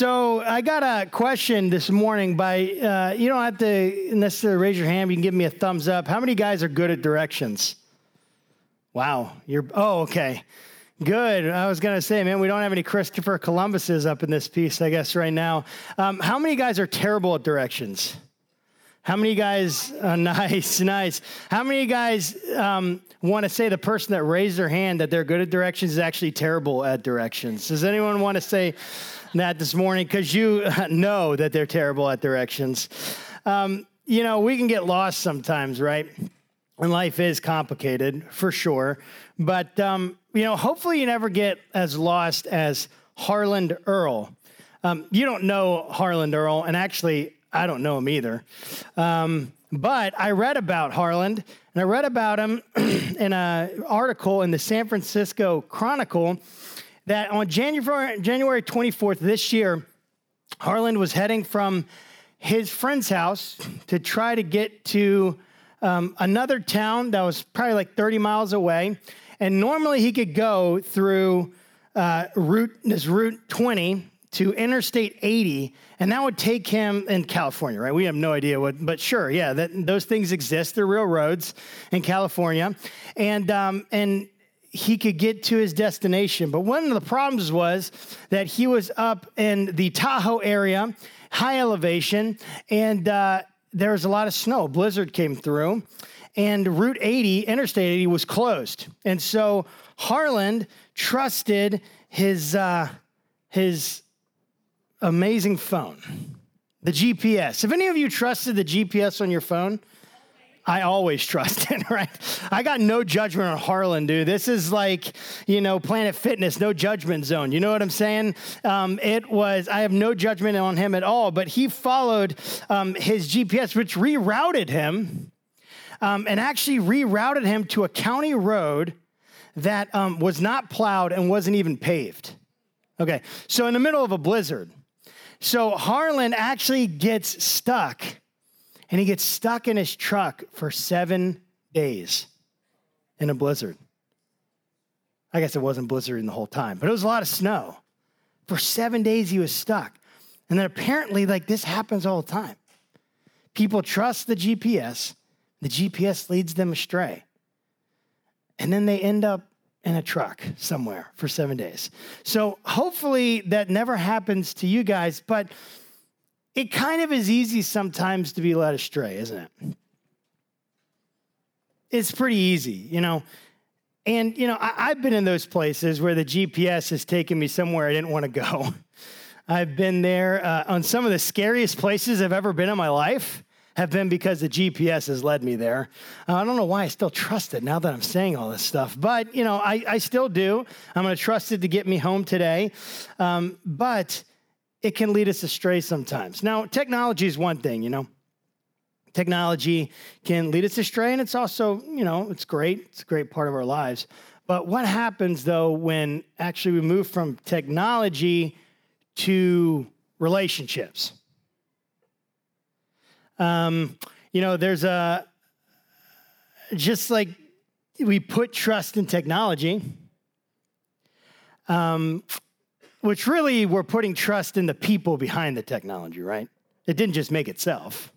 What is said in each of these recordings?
So I got a question this morning by, uh, you don't have to necessarily raise your hand. You can give me a thumbs up. How many guys are good at directions? Wow. You're, oh, okay. Good. I was to say, man, we don't have any Christopher Columbuses up in this piece, I guess, right now. Um, how many guys are terrible at directions? How many guys, uh, nice, nice. How many guys um, want to say the person that raised their hand that they're good at directions is actually terrible at directions? Does anyone want to say that this morning? Because you know that they're terrible at directions. Um, you know, we can get lost sometimes, right? And life is complicated for sure. But, um, you know, hopefully you never get as lost as Harland Earl. Um, you don't know Harland Earl, and actually, I don't know him either. Um, but I read about Harland, and I read about him in an article in the San Francisco Chronicle that on January, January 24th this year, Harland was heading from his friend's house to try to get to um, another town that was probably like 30 miles away. And normally he could go through uh, route, this Route 20 to Interstate 80, and that would take him in California, right? We have no idea what, but sure, yeah, that, those things exist. They're real roads in California, and um, and he could get to his destination. But one of the problems was that he was up in the Tahoe area, high elevation, and uh, there was a lot of snow. Blizzard came through, and Route 80, Interstate 80, was closed. And so Harland trusted his uh, his amazing phone, the GPS. Have any of you trusted the GPS on your phone? I always trust it, right? I got no judgment on Harlan, dude. This is like, you know, Planet Fitness, no judgment zone. You know what I'm saying? Um, it was, I have no judgment on him at all, but he followed um, his GPS, which rerouted him um, and actually rerouted him to a county road that um, was not plowed and wasn't even paved. Okay, so in the middle of a blizzard, so Harlan actually gets stuck, and he gets stuck in his truck for seven days in a blizzard. I guess it wasn't blizzarding the whole time, but it was a lot of snow. For seven days, he was stuck. And then apparently, like this happens all the time. People trust the GPS, the GPS leads them astray. And then they end up in a truck somewhere for seven days. So hopefully that never happens to you guys, but it kind of is easy sometimes to be led astray, isn't it? It's pretty easy, you know. And, you know, I, have been in those places where the GPS has taken me somewhere I didn't want to go. I've been there uh, on some of the scariest places I've ever been in my life have been because the GPS has led me there. Uh, I don't know why I still trust it now that I'm saying all this stuff, but you know, I, I still do. I'm going to trust it to get me home today. Um, but it can lead us astray sometimes. Now, technology is one thing, you know. Technology can lead us astray, and it's also, you know, it's great. It's a great part of our lives. But what happens though when actually we move from technology to relationships? Um, you know, there's a, just like we put trust in technology, um, which really we're putting trust in the people behind the technology, right? It didn't just make itself.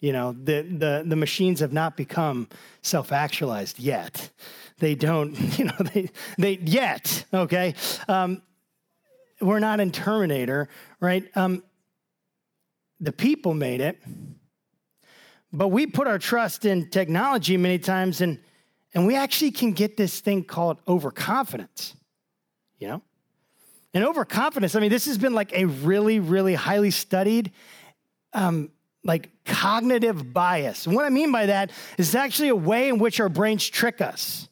You know, the, the, the machines have not become self actualized yet. They don't, you know, they, they yet, okay? Um, we're not in Terminator, right? Um, the people made it. But we put our trust in technology many times, and, and we actually can get this thing called overconfidence, you know? And overconfidence, I mean, this has been like a really, really highly studied, um, like cognitive bias. And what I mean by that is actually a way in which our brains trick us.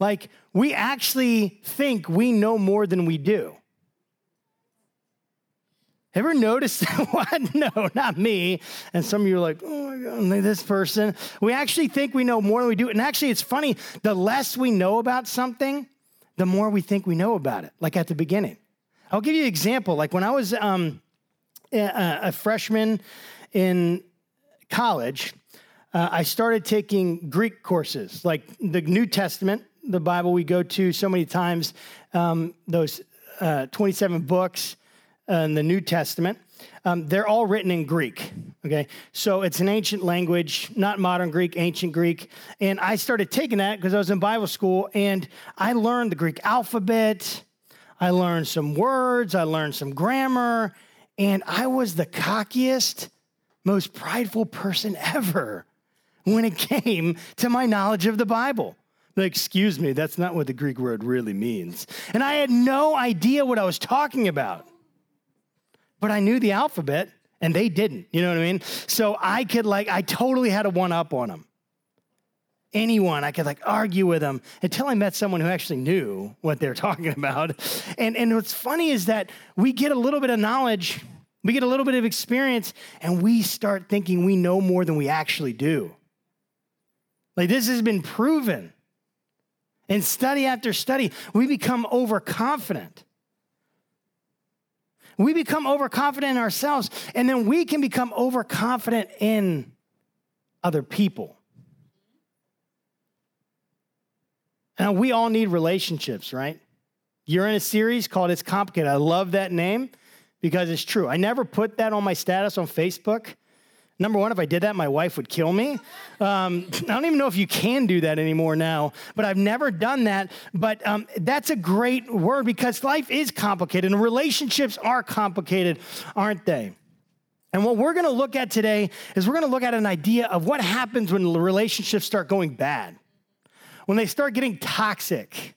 Like, we actually think we know more than we do. Ever noticed what? No, not me. And some of you are like, oh my God, this person. We actually think we know more than we do. And actually, it's funny. The less we know about something, the more we think we know about it, like at the beginning. I'll give you an example. Like when I was um, a, a, freshman in college, uh, I started taking Greek courses, like the New Testament, the Bible we go to so many times, um, those uh, 27 books in the New Testament, um, they're all written in Greek. Okay, so it's an ancient language, not modern Greek, ancient Greek. And I started taking that because I was in Bible school and I learned the Greek alphabet. I learned some words, I learned some grammar, and I was the cockiest, most prideful person ever when it came to my knowledge of the Bible. Excuse me, that's not what the Greek word really means. And I had no idea what I was talking about. But I knew the alphabet and they didn't. You know what I mean? So I could, like, I totally had a one up on them. Anyone, I could like argue with them until I met someone who actually knew what they're talking about. And, and what's funny is that we get a little bit of knowledge, we get a little bit of experience, and we start thinking we know more than we actually do. Like this has been proven. In study after study, we become overconfident. We become overconfident in ourselves, and then we can become overconfident in other people. Now, we all need relationships, right? You're in a series called It's Complicated. I love that name because it's true. I never put that on my status on Facebook Number one, if I did that, my wife would kill me. Um, I don't even know if you can do that anymore now, but I've never done that. But um, that's a great word because life is complicated and relationships are complicated, aren't they? And what we're gonna look at today is we're gonna look at an idea of what happens when relationships start going bad, when they start getting toxic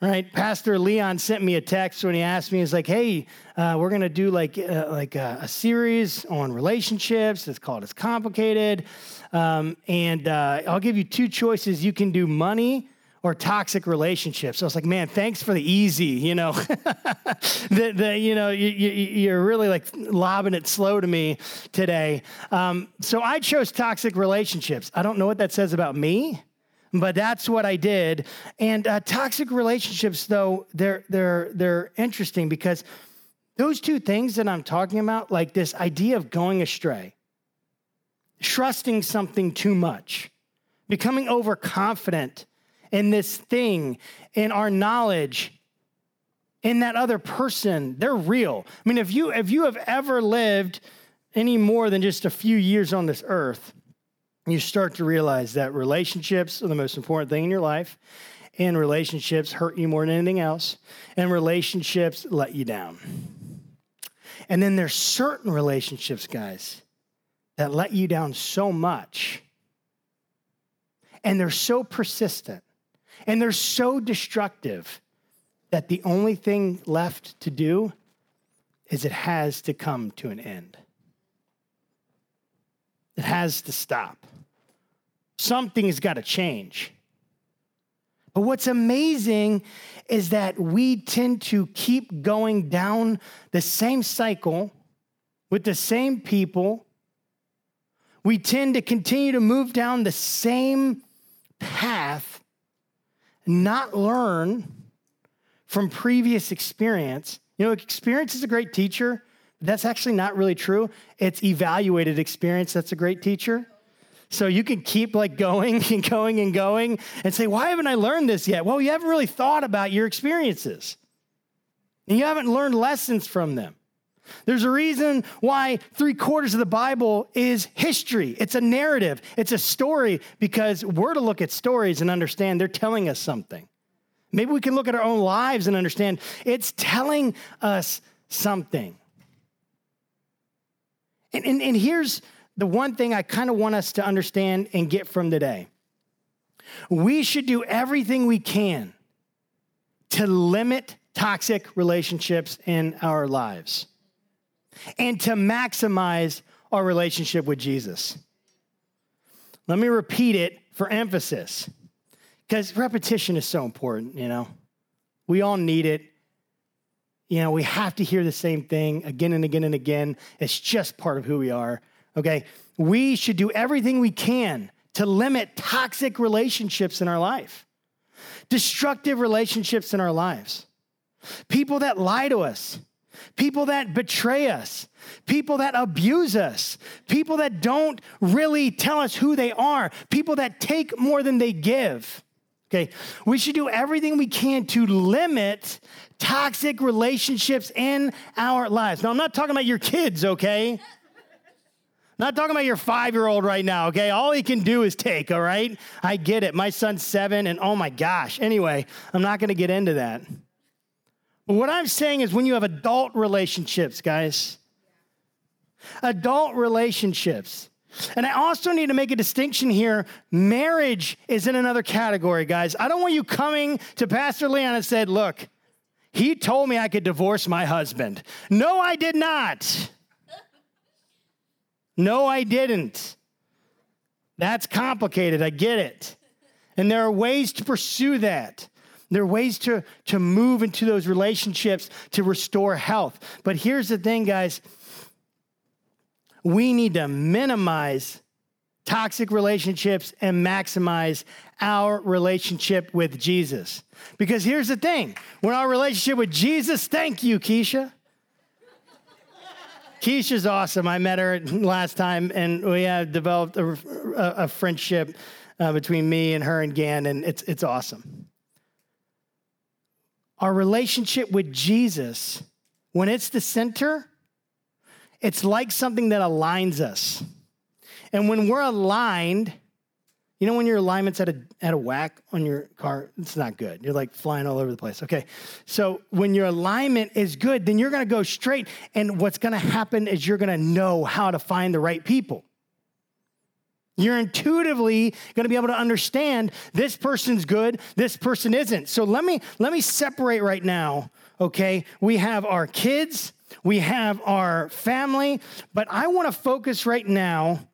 right? Pastor Leon sent me a text when he asked me, he's like, hey, uh, we're going to do like, uh, like a, a, series on relationships. It's called It's Complicated. Um, and uh, I'll give you two choices. You can do money or toxic relationships. So I was like, man, thanks for the easy, you know, the, the, you know, you, you, are really like lobbing it slow to me today. Um, so I chose toxic relationships. I don't know what that says about me but that's what I did. And uh, toxic relationships, though, they're they're they're interesting because those two things that I'm talking about, like this idea of going astray, trusting something too much, becoming overconfident in this thing, in our knowledge, in that other person, they're real. I mean, if you if you have ever lived any more than just a few years on this earth, you start to realize that relationships are the most important thing in your life, and relationships hurt you more than anything else, and relationships let you down. And then there's certain relationships, guys, that let you down so much, and they're so persistent, and they're so destructive that the only thing left to do is it has to come to an end. It has to stop. Something's got to change. But what's amazing is that we tend to keep going down the same cycle with the same people. We tend to continue to move down the same path, not learn from previous experience. You know, experience is a great teacher. That's actually not really true. It's evaluated experience that's a great teacher. So you can keep like going and going and going and say, why haven't I learned this yet? Well, you haven't really thought about your experiences. And you haven't learned lessons from them. There's a reason why three quarters of the Bible is history. It's a narrative, it's a story, because we're to look at stories and understand they're telling us something. Maybe we can look at our own lives and understand it's telling us something. And, and, and here's the one thing I kind of want us to understand and get from today. We should do everything we can to limit toxic relationships in our lives and to maximize our relationship with Jesus. Let me repeat it for emphasis because repetition is so important, you know. We all need it. You know, we have to hear the same thing again and again and again. It's just part of who we are okay? We should do everything we can to limit toxic relationships in our life, destructive relationships in our lives, people that lie to us, people that betray us, people that abuse us, people that don't really tell us who they are, people that take more than they give. Okay, we should do everything we can to limit toxic relationships in our lives. Now, I'm not talking about your kids, okay? Not talking about your five year old right now, okay? All he can do is take, all right? I get it. My son's seven, and oh my gosh. Anyway, I'm not gonna get into that. But what I'm saying is when you have adult relationships, guys, adult relationships, and I also need to make a distinction here. Marriage is in another category, guys. I don't want you coming to Pastor Leon and said, look, he told me I could divorce my husband. No, I did not. No, I didn't. That's complicated. I get it. And there are ways to pursue that. There are ways to, to move into those relationships to restore health. But here's the thing, guys we need to minimize toxic relationships and maximize our relationship with Jesus. Because here's the thing when our relationship with Jesus, thank you, Keisha. Keisha's awesome. I met her last time, and we have developed a, a, a friendship uh, between me and her and Gan, and it's, it's awesome. Our relationship with Jesus, when it's the center, it's like something that aligns us. And when we're aligned, you know when your alignment's at a, at a whack on your car, it's not good. You're like flying all over the place. Okay. So when your alignment is good, then you're going to go straight. And what's going to happen is you're going to know how to find the right people. You're intuitively going to be able to understand this person's good, this person isn't. So let me let me separate right now, okay? We have our kids, we have our family, but I want to focus right now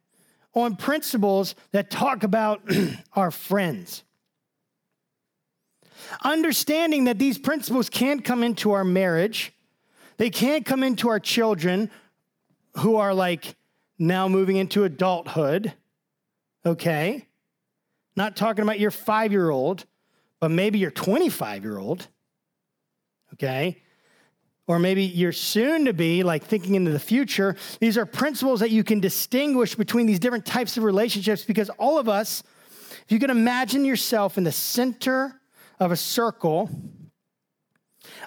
on principles that talk about our friends. Understanding that these principles can't come into our marriage, they can't come into our children who are like now moving into adulthood, okay? Not talking about your five year old, but maybe your 25 year old, okay? Or maybe you're soon to be, like thinking into the future, these are principles that you can distinguish between these different types of relationships because all of us, if you can imagine yourself in the center of a circle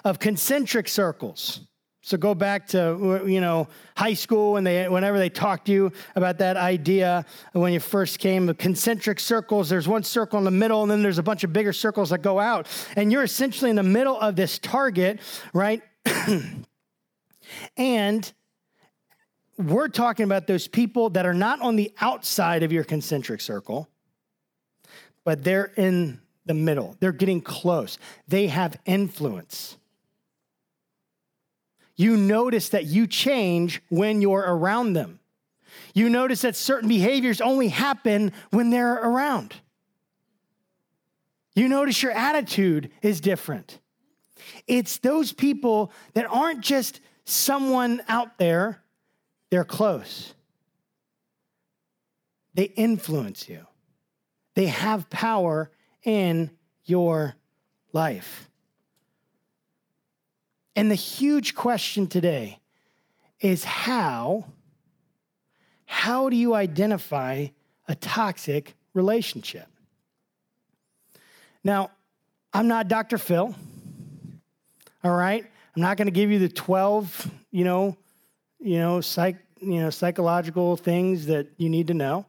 of concentric circles. So go back to uh, you know high school and they whenever they talked to you about that idea when you first came concentric circles. There's one circle in the middle and then there's a bunch of bigger circles that go out. And you're essentially in the middle of this target right and we're talking about those people that are not on the outside of your concentric circle, but they're in the middle. They're getting close. They have influence. You notice that you change when you're around them. You notice that certain behaviors only happen when they're around. You notice your attitude is different. It's those people that aren't just someone out there, they're close. They influence you, they have power in your life. And the huge question today is how how do you identify a toxic relationship? Now, I'm not Dr. Phil all right? I'm not going to give you the 12, you know, you know, psych, you know, psychological things that you need to know.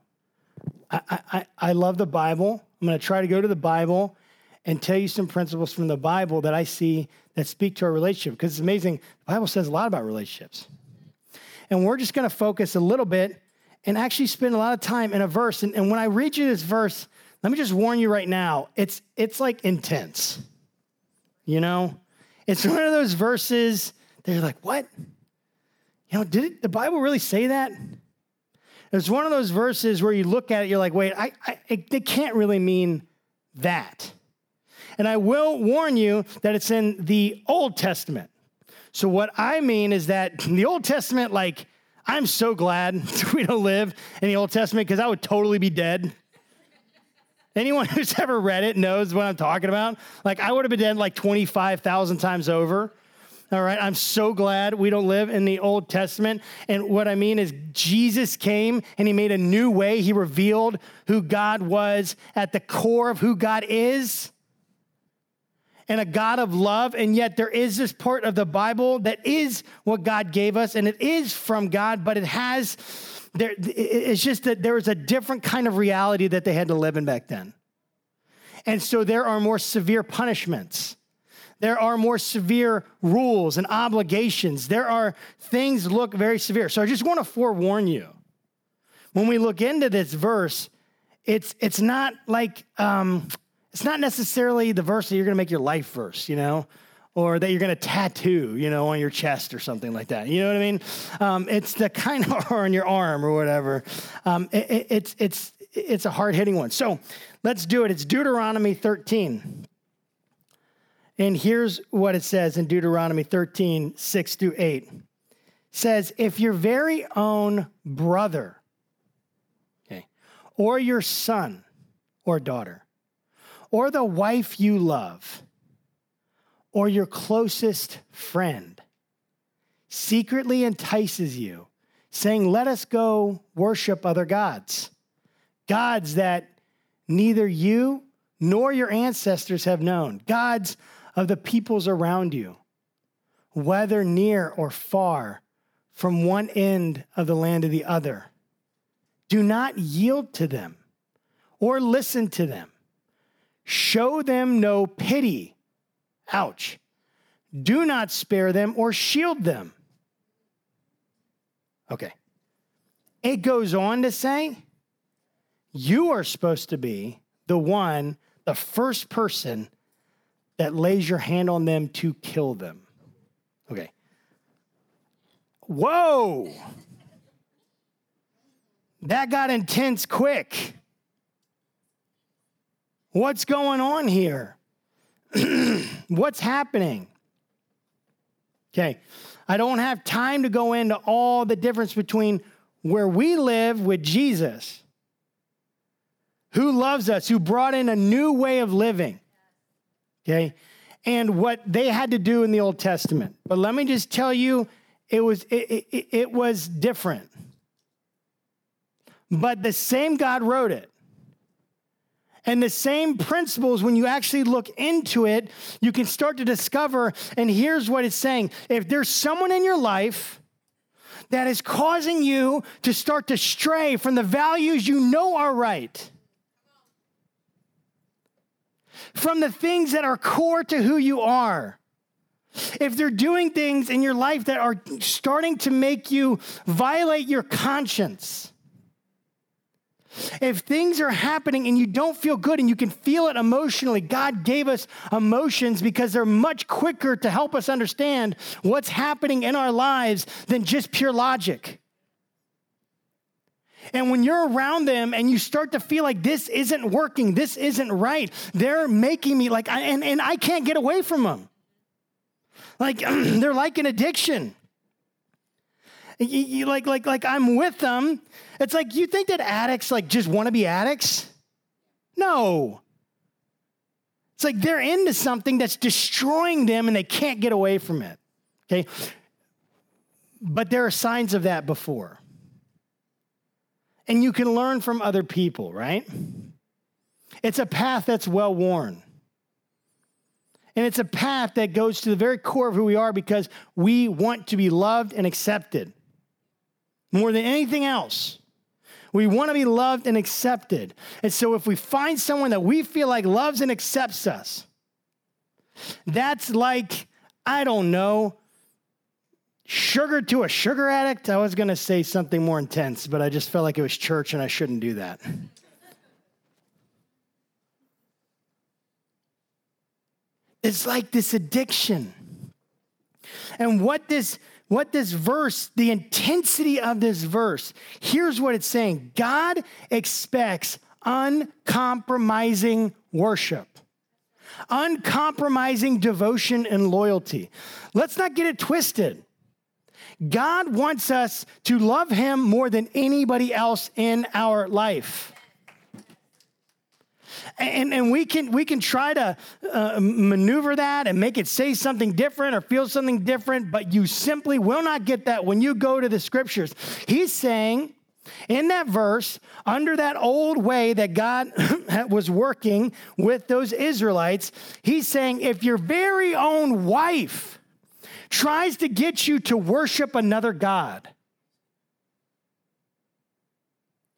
I, I, I love the Bible. I'm going to try to go to the Bible and tell you some principles from the Bible that I see that speak to our relationship because it's amazing. The Bible says a lot about relationships. And we're just going to focus a little bit and actually spend a lot of time in a verse. And, and when I read you this verse, let me just warn you right now, it's it's like intense. You know? It's one of those verses that you're like, what? You know, did it, the Bible really say that? It's one of those verses where you look at it, you're like, wait, I, I, it, can't really mean that. And I will warn you that it's in the Old Testament. So, what I mean is that in the Old Testament, like, I'm so glad we don't live in the Old Testament because I would totally be dead. Anyone who's ever read it knows what I'm talking about. Like, I would have been dead like 25,000 times over. All right, I'm so glad we don't live in the Old Testament. And what I mean is, Jesus came and he made a new way. He revealed who God was at the core of who God is and a God of love. And yet, there is this part of the Bible that is what God gave us, and it is from God, but it has, there, it's just that there was a different kind of reality that they had to live in back then. And so, there are more severe punishments there are more severe rules and obligations. There are things look very severe. So I just want to forewarn you. When we look into this verse, it's it's not like um, it's not necessarily the verse that you're going to make your life verse, you know, or that you're going to tattoo, you know, on your chest or something like that. You know what I mean? Um, it's the kind of or on your arm or whatever. Um, it, it, it's it's it's a hard hitting one. So let's do it. It's Deuteronomy 13. And here's what it says in Deuteronomy 13, 6 through 8. It says, if your very own brother, okay, or your son or daughter, or the wife you love, or your closest friend secretly entices you, saying, Let us go worship other gods, gods that neither you nor your ancestors have known, gods of the peoples around you, whether near or far, from one end of the land to the other. Do not yield to them or listen to them. Show them no pity. Ouch. Do not spare them or shield them. Okay. It goes on to say, you are supposed to be the one, the first person that lays your hand on them to kill them. Okay. Whoa! That got intense quick. What's going on here? What's happening? Okay, I don't have time to go into all the difference between where we live with Jesus, who loves us, who brought in a new way of living, okay? And what they had to do in the Old Testament. But let me just tell you, it was, it, it, it was different. But the same God wrote it. And the same principles, when you actually look into it, you can start to discover. And here's what it's saying if there's someone in your life that is causing you to start to stray from the values you know are right, from the things that are core to who you are. If they're doing things in your life that are starting to make you violate your conscience, if things are happening and you don't feel good and you can feel it emotionally, God gave us emotions because they're much quicker to help us understand what's happening in our lives than just pure logic. And when you're around them and you start to feel like this isn't working, this isn't right, they're making me like, and, and I can't get away from them. Like, they're like an addiction. You, you, like, like, like I'm with them. It's like, you think that addicts like just want to be addicts? No. It's like they're into something that's destroying them and they can't get away from it. Okay. But there are signs of that before and you can learn from other people, right? It's a path that's well worn. And it's a path that goes to the very core of who we are because we want to be loved and accepted more than anything else. We want to be loved and accepted. And so if we find someone that we feel like loves and accepts us, that's like, I don't know, sugar to a sugar addict? I was going to say something more intense, but I just felt like it was church and I shouldn't do that. It's like this addiction. And what this what this verse, the intensity of this verse, here's what it's saying. God expects uncompromising worship. Uncompromising devotion and loyalty. Let's not get it twisted. God wants us to love Him more than anybody else in our life. And, and we, can, we can try to uh, maneuver that and make it say something different or feel something different, but you simply will not get that when you go to the scriptures. He's saying in that verse, under that old way that God was working with those Israelites, he's saying if your very own wife tries to get you to worship another God,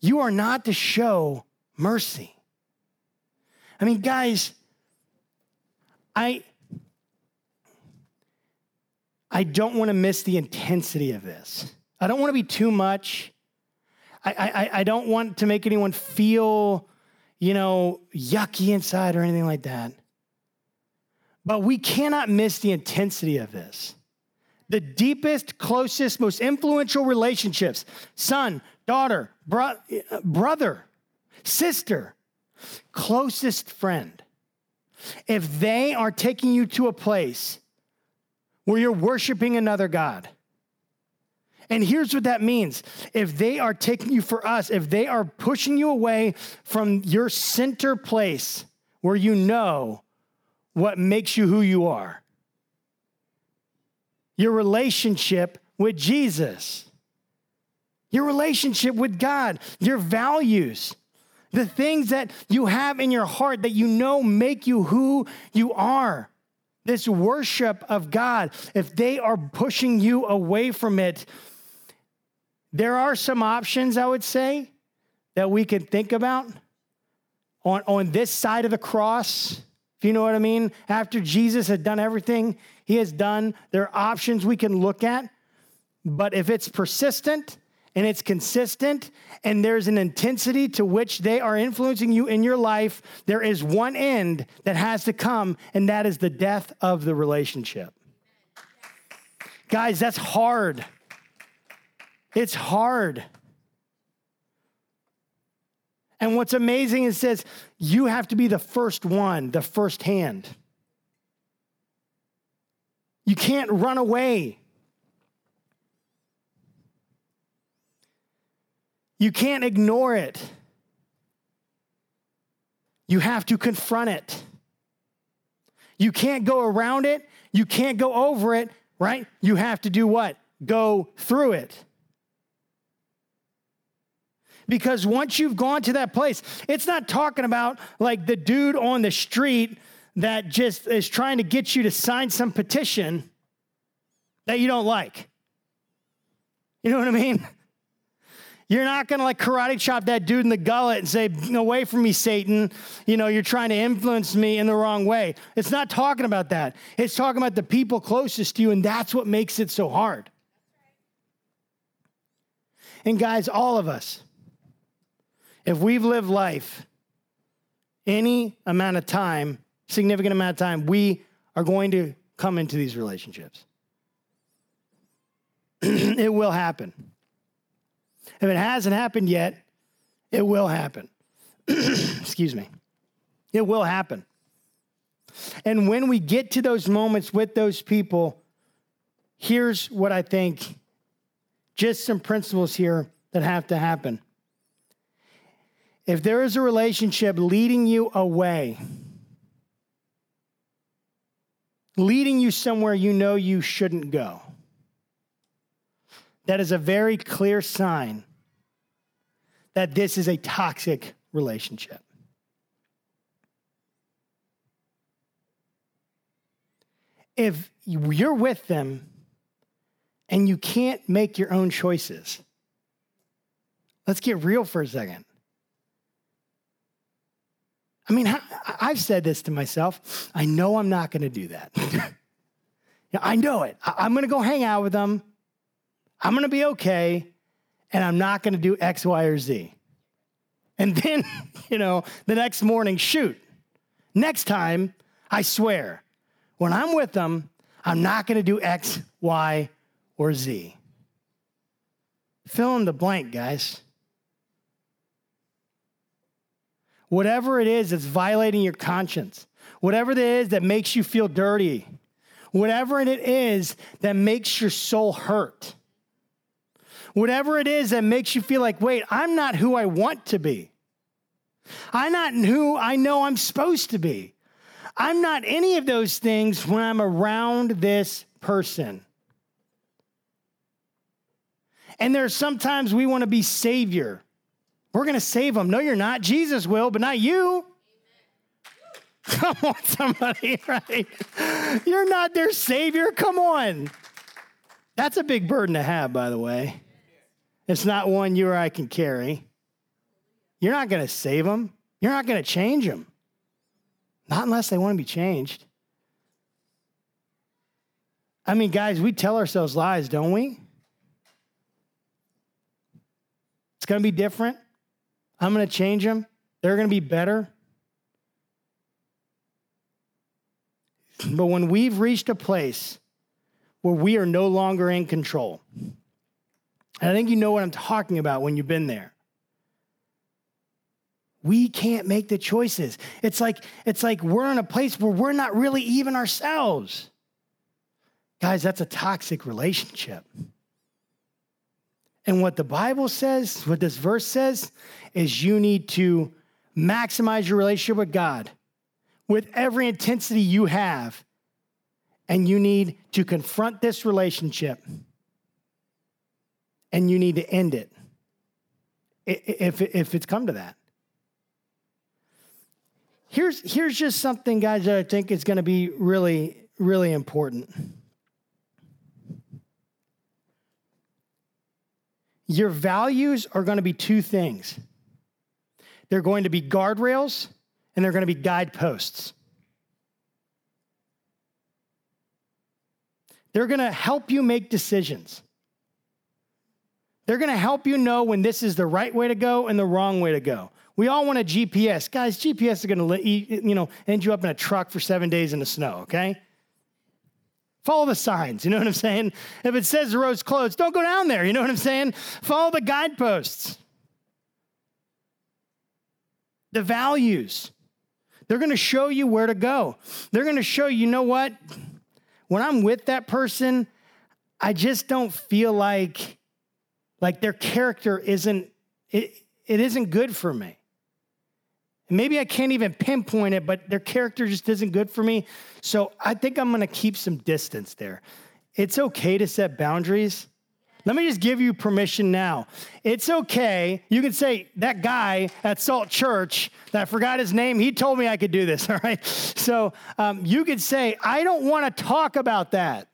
you are not to show mercy. I mean, guys, I I don't want to miss the intensity of this. I don't want to be too much. I, I, I don't want to make anyone feel, you know, yucky inside or anything like that. But we cannot miss the intensity of this. The deepest, closest, most influential relationships son, daughter, bro- brother, sister, closest friend, if they are taking you to a place where you're worshiping another God, and here's what that means. If they are taking you for us, if they are pushing you away from your center place where you know what makes you who you are, your relationship with Jesus, your relationship with God, your values the things that you have in your heart that you know make you who you are. This worship of God, if they are pushing you away from it, there are some options, I would say, that we can think about on, on this side of the cross. If you know what I mean, after Jesus had done everything he has done, there are options we can look at. But if it's persistent, and it's consistent and there's an intensity to which they are influencing you in your life, there is one end that has to come, and that is the death of the relationship. Guys, that's hard. It's hard. And what's amazing is says you have to be the first one, the first hand. You can't run away. You can't ignore it. You have to confront it. You can't go around it. You can't go over it, right? You have to do what? Go through it. Because once you've gone to that place, it's not talking about like the dude on the street that just is trying to get you to sign some petition that you don't like. You know what I mean? You're not going to like karate chop that dude in the gullet and say, Away from me, Satan. You know, you're trying to influence me in the wrong way. It's not talking about that. It's talking about the people closest to you, and that's what makes it so hard. And guys, all of us, if we've lived life any amount of time, significant amount of time, we are going to come into these relationships. it will happen. If it hasn't happened yet, it will happen. Excuse me. It will happen. And when we get to those moments with those people, here's what I think just some principles here that have to happen. If there is a relationship leading you away, leading you somewhere you know you shouldn't go, that is a very clear sign that this is a toxic relationship. If you're with them and you can't make your own choices, let's get real for a second. I mean, I've said this to myself. I know I'm not going to do that. I know it. I'm going to go hang out with them. I'm going to be okay and I'm not going to do X, Y, or Z. And then, you know, the next morning, shoot, next time, I swear, when I'm with them, I'm not going to do X, Y, or Z. Fill in the blank, guys. Whatever it is that's violating your conscience, whatever it is that makes you feel dirty, whatever it is that makes your soul hurt Whatever it is that makes you feel like, wait, I'm not who I want to be. I'm not who I know I'm supposed to be. I'm not any of those things when I'm around this person. And there's sometimes we want to be savior. We're going to save them. No, you're not. Jesus will, but not you. Come on, somebody, right? You're not their savior. Come on. That's a big burden to have, by the way. It's not one you or I can carry. You're not going to save them. You're not going to change them. Not unless they want to be changed. I mean, guys, we tell ourselves lies, don't we? It's going to be different. I'm going to change them. They're going to be better. But when we've reached a place where we are no longer in control, and I think you know what I'm talking about when you've been there. We can't make the choices. It's like it's like we're in a place where we're not really even ourselves. Guys, that's a toxic relationship. And what the Bible says, what this verse says, is you need to maximize your relationship with God with every intensity you have. And you need to confront this relationship and you need to end it if, if it's come to that. Here's, here's just something, guys, that I think is going to be really, really important. Your values are going to be two things they're going to be guardrails and they're going to be guideposts. They're going to help you make decisions. They're going to help you know when this is the right way to go and the wrong way to go. We all want a GPS. Guys, GPS is going to let you know, end you up in a truck for seven days in the snow, okay? Follow the signs, you know what I'm saying? If it says the road's closed, don't go down there, you know what I'm saying? Follow the guideposts. The values. They're going to show you where to go. They're going to show you, you know what? When I'm with that person, I just don't feel like like their character isn't it, it isn't good for me. Maybe I can't even pinpoint it, but their character just isn't good for me. So I think I'm going to keep some distance there. It's okay to set boundaries. Let me just give you permission now. It's okay. You can say, that guy at Salt Church that I forgot his name, he told me I could do this, all right? So um, you could say, I don't want to talk about that.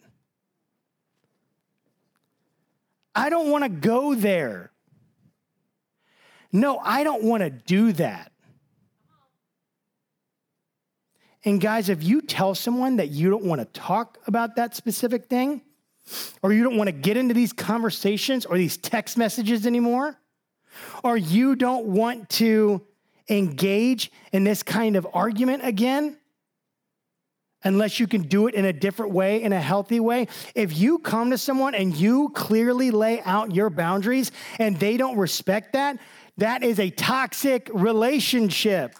I don't want to go there. No, I don't want to do that. And guys, if you tell someone that you don't want to talk about that specific thing, or you don't want to get into these conversations or these text messages anymore, or you don't want to engage in this kind of argument again, unless you can do it in a different way, in a healthy way. If you come to someone and you clearly lay out your boundaries and they don't respect that, that is a toxic relationship.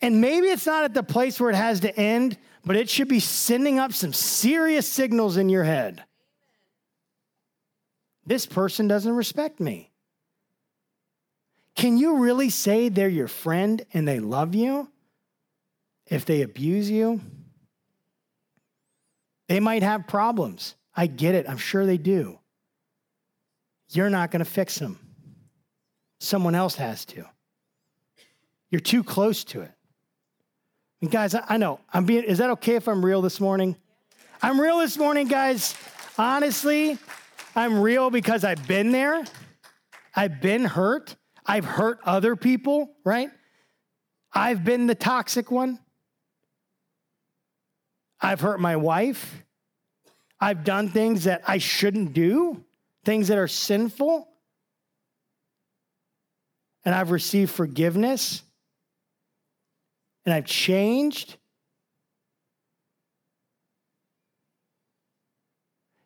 And maybe it's not at the place where it has to end, but it should be sending up some serious signals in your head. This person doesn't respect me. Can you really say they're your friend and they love you if they abuse you? They might have problems. I get it. I'm sure they do. You're not going to fix them. Someone else has to. You're too close to it. And guys, I know I'm being, is that okay if I'm real this morning? I'm real this morning, guys. Honestly, I'm real because I've been there. I've been hurt. I've hurt other people, right? I've been the toxic one. I've hurt my wife. I've done things that I shouldn't do, things that are sinful. And I've received forgiveness and I've changed.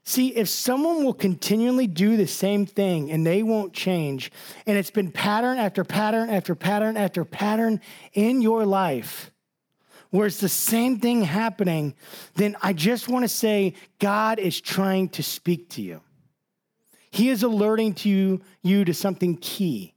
See, if someone will continually do the same thing and they won't change, and it's been pattern after pattern after pattern after pattern in your life, where it's the same thing happening, then I just want to say God is trying to speak to you. He is alerting to you, you to something key.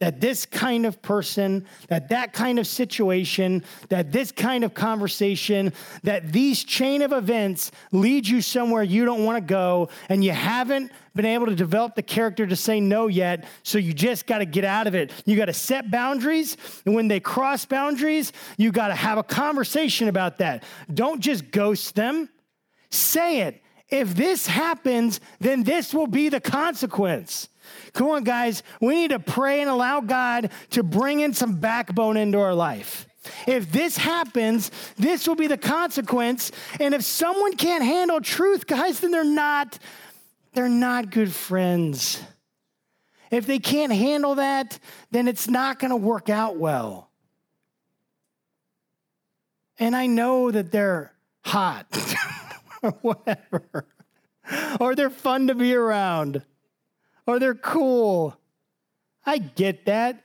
That this kind of person, that that kind of situation, that this kind of conversation, that these chain of events lead you somewhere you don't want to go, and you haven't been able to develop the character to say no yet, so you just got to get out of it. You got to set boundaries, and when they cross boundaries, you got to have a conversation about that. Don't just ghost them, say it. If this happens, then this will be the consequence. Come on, guys. We need to pray and allow God to bring in some backbone into our life. If this happens, this will be the consequence. And if someone can't handle truth, guys, then they're not they're not good friends. If they can't handle that, then it's not going to work out well. And I know that they're hot or whatever, or they're fun to be around or they're cool. I get that.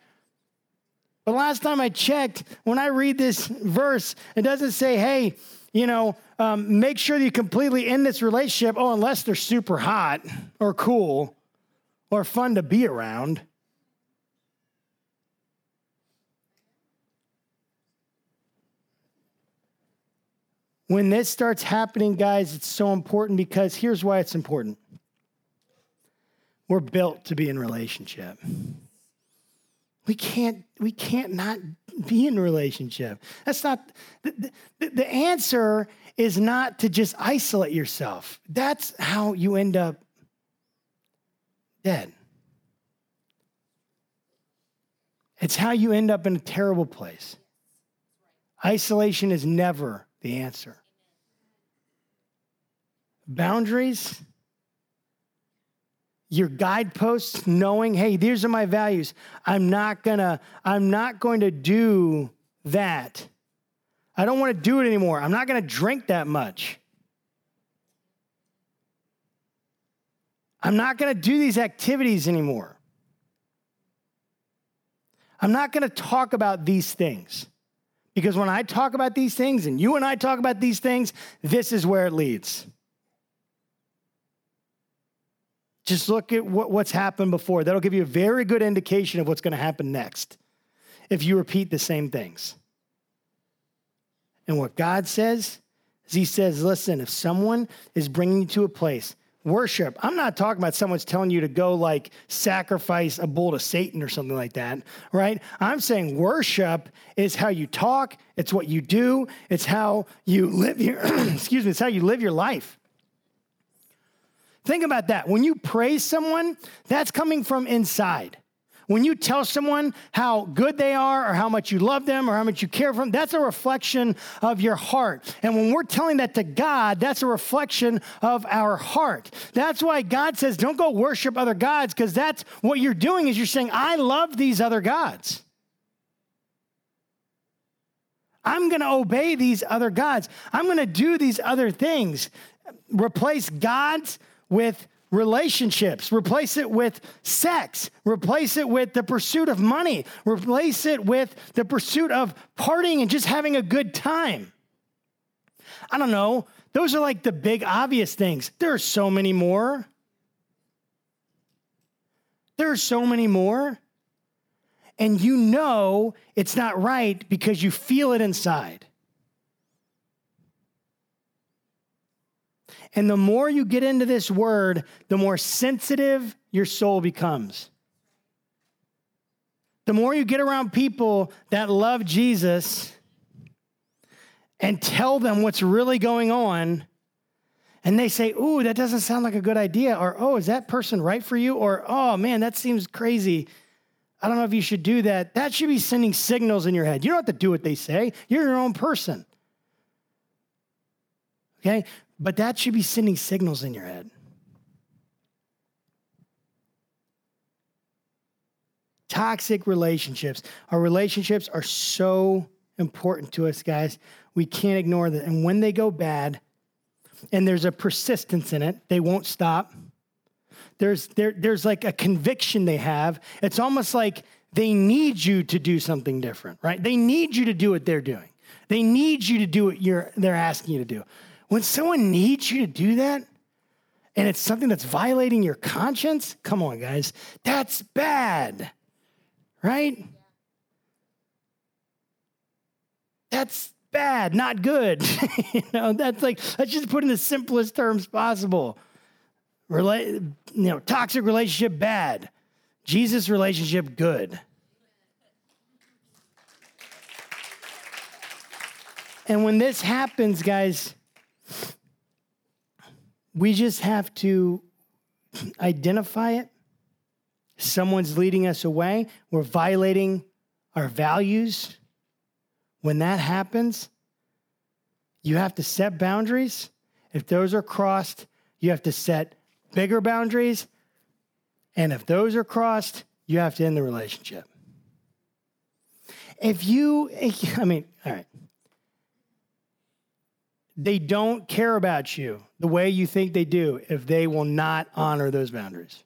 But last time I checked, when I read this verse, it doesn't say, hey, you know, um, make sure you completely end this relationship. Oh, unless they're super hot or cool or fun to be around. When this starts happening, guys, it's so important because here's why it's important. We're built to be in relationship. We can't, we can't not be in relationship. That's not, the, the, the answer is not to just isolate yourself. That's how you end up dead. It's how you end up in a terrible place. Isolation is never the answer. Boundaries your guideposts knowing hey these are my values. I'm not gonna i'm not going to do that. I don't want to do it anymore. I'm not going to drink that much. I'm not going to do these activities anymore. I'm not going to talk about these things. Because when i talk about these things and you and i talk about these things this is where it leads Just look at what, what's happened before. That'll give you a very good indication of what's going to happen next if you repeat the same things. And what God says is He says, listen, if someone is bringing you to a place, worship, I'm not talking about someone's telling you to go like sacrifice a bull to Satan or something like that, right? I'm saying worship is how you talk, it's what you do, it's how you live your, excuse me, it's how you live your life. Think about that. When you praise someone, that's coming from inside. When you tell someone how good they are or how much you love them or how much you care for them, that's a reflection of your heart. And when we're telling that to God, that's a reflection of our heart. That's why God says, don't go worship other gods because that's what you're doing is you're saying, I love these other gods. I'm going to obey these other gods. I'm going to do these other things. Replace God's with relationships, replace it with sex, replace it with the pursuit of money, replace it with the pursuit of partying and just having a good time. I don't know. Those are like the big obvious things. There are so many more. There are so many more. And you know it's not right because you feel it inside. And the more you get into this word, the more sensitive your soul becomes. The more you get around people that love Jesus and tell them what's really going on, and they say, Ooh, that doesn't sound like a good idea, or Oh, is that person right for you? Or Oh, man, that seems crazy. I don't know if you should do that. That should be sending signals in your head. You don't have to do what they say, you're your own person. Okay? But that should be sending signals in your head. Toxic relationships. Our relationships are so important to us, guys. We can't ignore that. And when they go bad, and there's a persistence in it, they won't stop. There's, there, there's like a conviction they have. It's almost like they need you to do something different, right? They need you to do what they're doing. They need you to do what you're, they're asking you to do. When someone needs you to do that, and it's something that's violating your conscience, come on, guys, that's bad, Right? That's bad, not good. you know, that's like, let's just put in the simplest terms possible. You know, toxic relationship, bad. Jesus relationship, good. And when this happens, guys, we just have to identify it. Someone's leading us away. We're violating our values. When that happens, you have to set boundaries. If those are crossed, you have to set bigger boundaries. And if those are crossed, you have to end the relationship. If you, I mean, all right. They don't care about you the way you think they do if they will not honor those boundaries.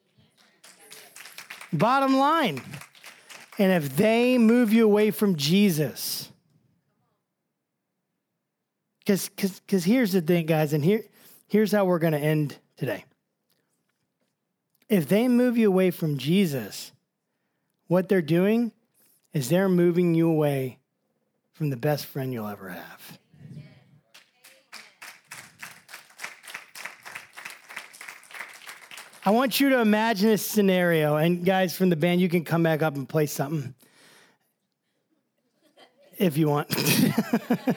Bottom line. And if they move you away from Jesus, because here's the thing, guys, and here here's how we're going to end today. If they move you away from Jesus, what they're doing is they're moving you away from the best friend you'll ever have. I want you to imagine a scenario. And guys from the band, you can come back up and play something if you want.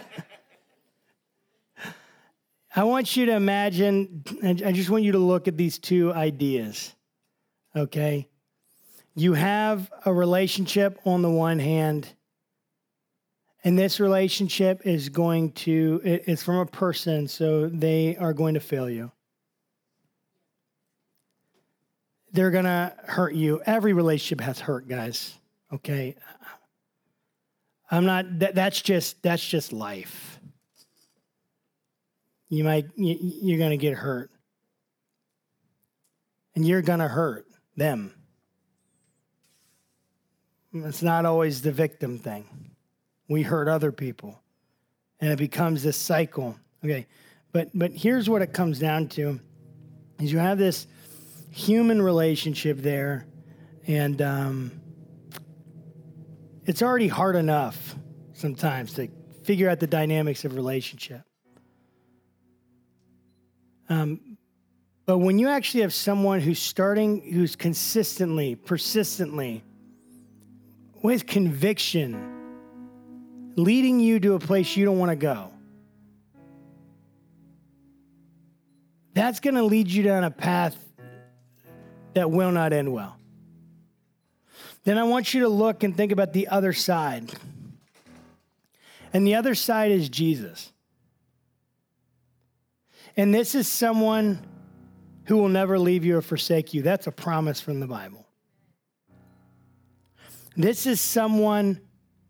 I want you to imagine, I just want you to look at these two ideas, okay? You have a relationship on the one hand, and this relationship is going to, it's from a person, so they are going to fail you. They're going to hurt you. Every relationship has hurt, guys. Okay? I'm not that, that's just that's just life. You might you, you're going to get hurt. And you're going to hurt them. It's not always the victim thing. We hurt other people. And it becomes this cycle. Okay. But but here's what it comes down to is you have this human relationship there, and um, it's already hard enough sometimes to figure out the dynamics of relationship. Um, but when you actually have someone who's starting, who's consistently, persistently, with conviction, leading you to a place you don't want to go, that's going to lead you down a path that will not end well. Then I want you to look and think about the other side. And the other side is Jesus. And this is someone who will never leave you or forsake you. That's a promise from the Bible. This is someone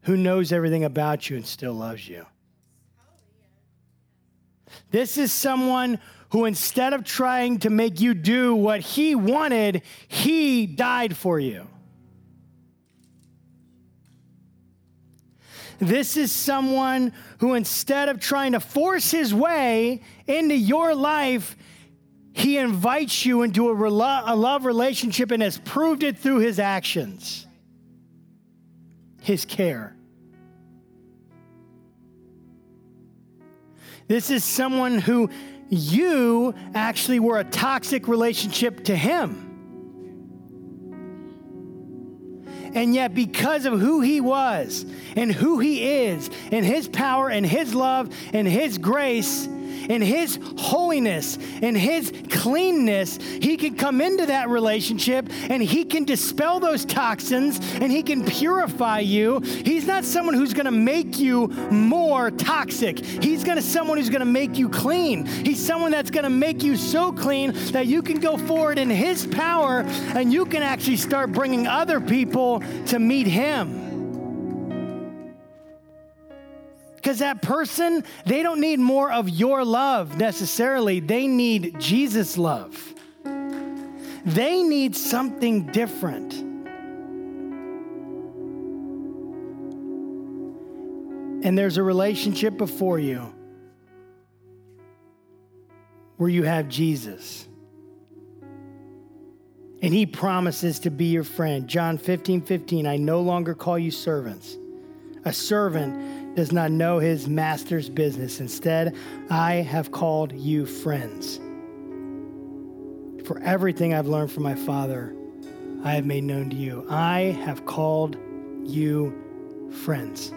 who knows everything about you and still loves you. This is someone who, instead of trying to make you do what he wanted, he died for you. This is someone who, instead of trying to force his way into your life, he invites you into a, a love relationship and has proved it through his actions, his care. This is someone who you actually were a toxic relationship to him. And yet, because of who he was and who he is, and his power and his love and his grace, in His holiness, in His cleanness, He can come into that relationship and He can dispel those toxins and He can purify you. He's not someone who's going to make you more toxic. He's going to someone who's going to make you clean. He's someone that's going to make you so clean that you can go forward in His power and you can actually start bringing other people to meet Him. Because that person, they don't need more of your love necessarily, they need Jesus' love. They need something different. And there's a relationship before you where you have Jesus. and he promises to be your friend. John 15 15, I no longer call you servants. A servant does not know his master's business. Instead, I have called you friends. For everything I've learned from my Father, I have made known to you. I have called you friends.